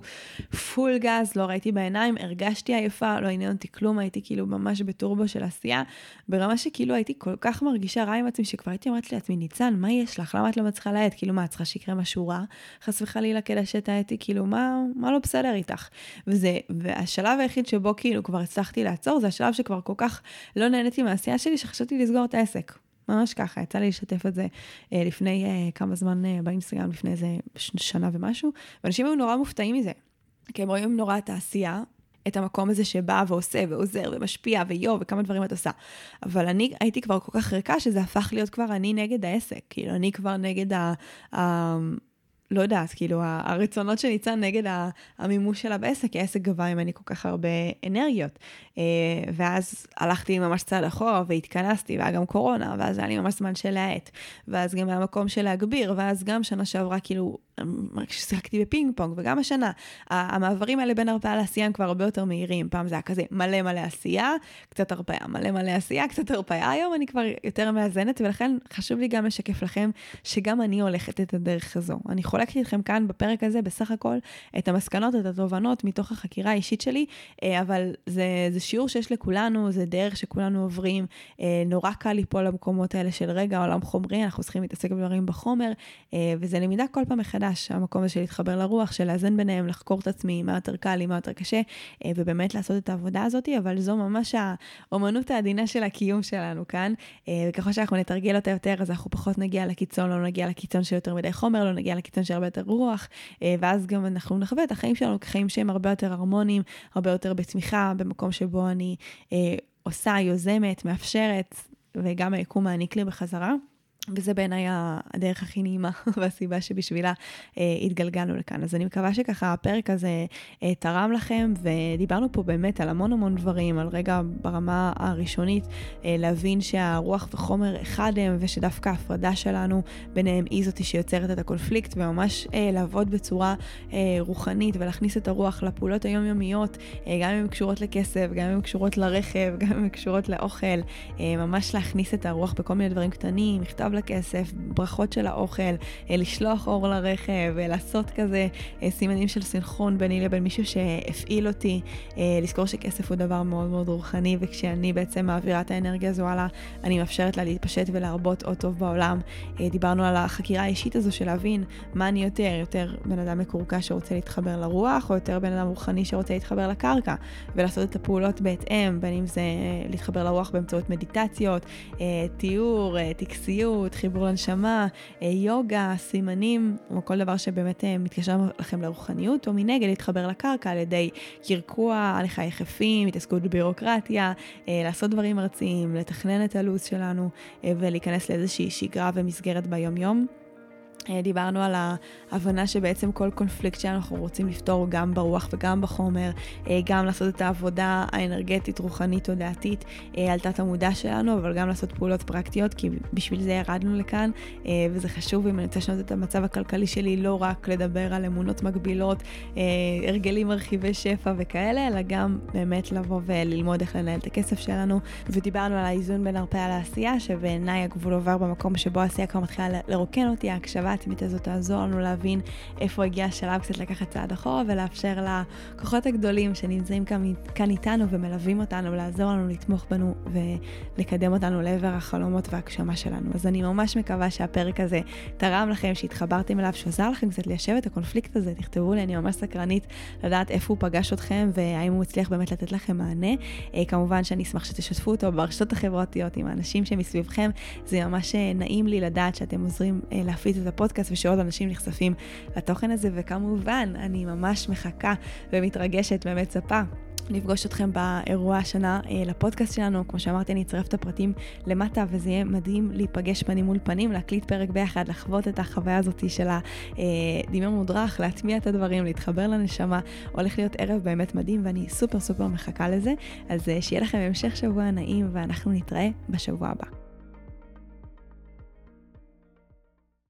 פול גז, לא ראיתי בעיניים, הרגשתי עייפה, לא עניין אותי כלום, הייתי כאילו ממש בטורבו של עשייה, ברמה שכאילו הייתי כל כך מרגישה רע עם עצמי, שכבר הייתי אומרת לעצמי, ניצן, מה יש לך? למה את לא מצליחה להאט? כאילו, מה, את צריכה שיקרה משהו רע? חס וחלילה כדי שתהאטי, כאילו, מה, מה לא בסדר איתך? וזה, והשלב היחיד שבו כאילו כבר הצלחתי לעצור, זה השלב שכבר כל כך לא נהניתי מהעשייה שלי, שחשבתי לסגור את העסק. ממש ככה, יצא לי לשתף את זה אה, לפני אה, כמה זמן אה, באינסטגרם, לפני איזה שנה ומשהו, ואנשים היו נורא מופתעים מזה, כי הם רואים נורא את העשייה, את המקום הזה שבא ועושה ועוזר ומשפיע ויו וכמה דברים את עושה. אבל אני הייתי כבר כל כך ריקה שזה הפך להיות כבר אני נגד העסק, כאילו אני כבר נגד ה... ה לא יודעת, כאילו, הרצונות של ניצן נגד המימוש שלה בעסק, כי העסק גבה ממני כל כך הרבה אנרגיות. אה, ואז הלכתי ממש צעד אחורה והתכנסתי, והיה גם קורונה, ואז היה לי ממש זמן של להאט. ואז גם היה מקום של להגביר, ואז גם שנה שעברה, כאילו, שיחקתי בפינג פונג, וגם השנה, המעברים האלה בין הרפיה לעשייה הם כבר הרבה יותר מהירים. פעם זה היה כזה מלא מלא עשייה, קצת הרפיה, מלא מלא עשייה, קצת הרפיה. היום אני כבר יותר מאזנת, ולכן חשוב לי גם לשקף לכם שגם אני הולכת את הדרך הזו. אני חולקת איתכם כאן בפרק הזה בסך הכל את המסקנות, את התובנות מתוך החקירה האישית שלי, אה, אבל זה, זה שיעור שיש לכולנו, זה דרך שכולנו עוברים. אה, נורא קל ליפול למקומות האלה של רגע, עולם חומרי, אנחנו צריכים להתעסק בדברים בחומר, אה, וזה למידה כל פעם מחדש, המקום הזה של להתחבר לרוח, של לאזן ביניהם, לחקור את עצמי, מה יותר קל לי, מה יותר קשה, ובאמת לעשות את העבודה הזאת, אבל זו ממש האומנות העדינה של הקיום שלנו כאן, וככל שאנחנו נתרגל אותה יותר, אז אנחנו פחות נגיע לקיצון, לא נגיע לקיצון של יותר מדי חומר, לא נגיע לקיצון של הרבה יותר רוח, אה, ואז גם אנחנו נחווה את החיים שלנו כחיים שהם הרבה יותר הרמוניים, הרבה יותר בצמיחה, במקום שבו אני אה, עושה, יוזמת, מאפשרת, וגם היקום מעניק לי בחזרה. וזה בעיניי הדרך הכי נעימה והסיבה שבשבילה אה, התגלגלנו לכאן. אז אני מקווה שככה הפרק הזה אה, תרם לכם, ודיברנו פה באמת על המון המון דברים, על רגע ברמה הראשונית, אה, להבין שהרוח וחומר אחד הם, ושדווקא ההפרדה שלנו ביניהם היא זאתי שיוצרת את הקונפליקט, וממש אה, לעבוד בצורה אה, רוחנית ולהכניס את הרוח לפעולות היומיומיות, אה, גם אם הן קשורות לכסף, גם אם הן קשורות לרכב, גם אם הן קשורות לאוכל, אה, ממש להכניס את הרוח בכל מיני דברים קטנים, מכתב לכסף, ברכות של האוכל, לשלוח אור לרכב, לעשות כזה סימנים של סנכרון ביני לבין מישהו שהפעיל אותי, לזכור שכסף הוא דבר מאוד מאוד רוחני, וכשאני בעצם מעבירה את האנרגיה הזו הלאה, אני מאפשרת לה להתפשט ולהרבות עוד טוב בעולם. דיברנו על החקירה האישית הזו של להבין מה אני יותר, יותר בן אדם מקורקע שרוצה להתחבר לרוח, או יותר בן אדם רוחני שרוצה להתחבר לקרקע, ולעשות את הפעולות בהתאם, בין אם זה להתחבר לרוח באמצעות מדיטציות, תיאור, טקסיות, חיבור לנשמה, יוגה, סימנים, או כל דבר שבאמת מתקשר לכם לרוחניות, או מנגד להתחבר לקרקע על ידי קרקוע, הליכה יחפים, התעסקות בבירוקרטיה, לעשות דברים ארציים, לתכנן את הלו"ז שלנו ולהיכנס לאיזושהי שגרה ומסגרת ביום-יום. אה, דיברנו על ההבנה שבעצם כל קונפליקט שאנחנו רוצים לפתור גם ברוח וגם בחומר, אה, גם לעשות את העבודה האנרגטית, רוחנית, תודעתית אה, על תת המודע שלנו, אבל גם לעשות פעולות פרקטיות, כי בשביל זה ירדנו לכאן, וזה חשוב אם אני רוצה לשנות את המצב הכלכלי שלי, לא רק לדבר על אמונות מגבילות, הרגלים מרחיבי שפע וכאלה, אלא גם באמת לבוא וללמוד איך לנהל את הכסף שלנו. ודיברנו על האיזון בין הרפאיה לעשייה, שבעיניי הגבול עובר במקום שבו העשייה כבר מתחילה לרוקן אותי, ההקשבה העצמית הזאת תעזור לנו להבין איפה הגיע השלב קצת לקחת צעד אחורה ולאפשר לכוחות הגדולים שנמצאים כאן, איתנו ומלווים אותנו, לעזור לנו לתמוך בנו ולקדם אותנו לעבר החלומות והגשמה שלנו. אז אני ממש מקווה שהפרק הזה תרם לכם, שהתחברתם אליו, שעזר לכם קצת ליישב את הקונפליקט הזה, תכתבו לי, אני ממש סקרנית לדעת איפה הוא פגש אתכם והאם הוא הצליח באמת לתת לכם מענה. אה, כמובן שאני אשמח שתשתפו אותו ברשתות החברתיות עם האנשים שמסביבכם, זה ממש אה, נעים לי לדעת שאתם עוזרים אה, להפיץ את הפודקאסט. הפודקאסט ושעוד אנשים נחשפים לתוכן הזה, וכמובן, אני ממש מחכה ומתרגשת ומצפה. לפגוש אתכם באירוע השנה אה, לפודקאסט שלנו. כמו שאמרתי, אני אצרף את הפרטים למטה, וזה יהיה מדהים להיפגש פנים מול פנים, להקליט פרק ביחד, לחוות את החוויה הזאת של הדמיון מודרך, להטמיע את הדברים, להתחבר לנשמה. הולך להיות ערב באמת מדהים, ואני סופר סופר מחכה לזה. אז אה, שיהיה לכם המשך שבוע נעים, ואנחנו נתראה בשבוע הבא.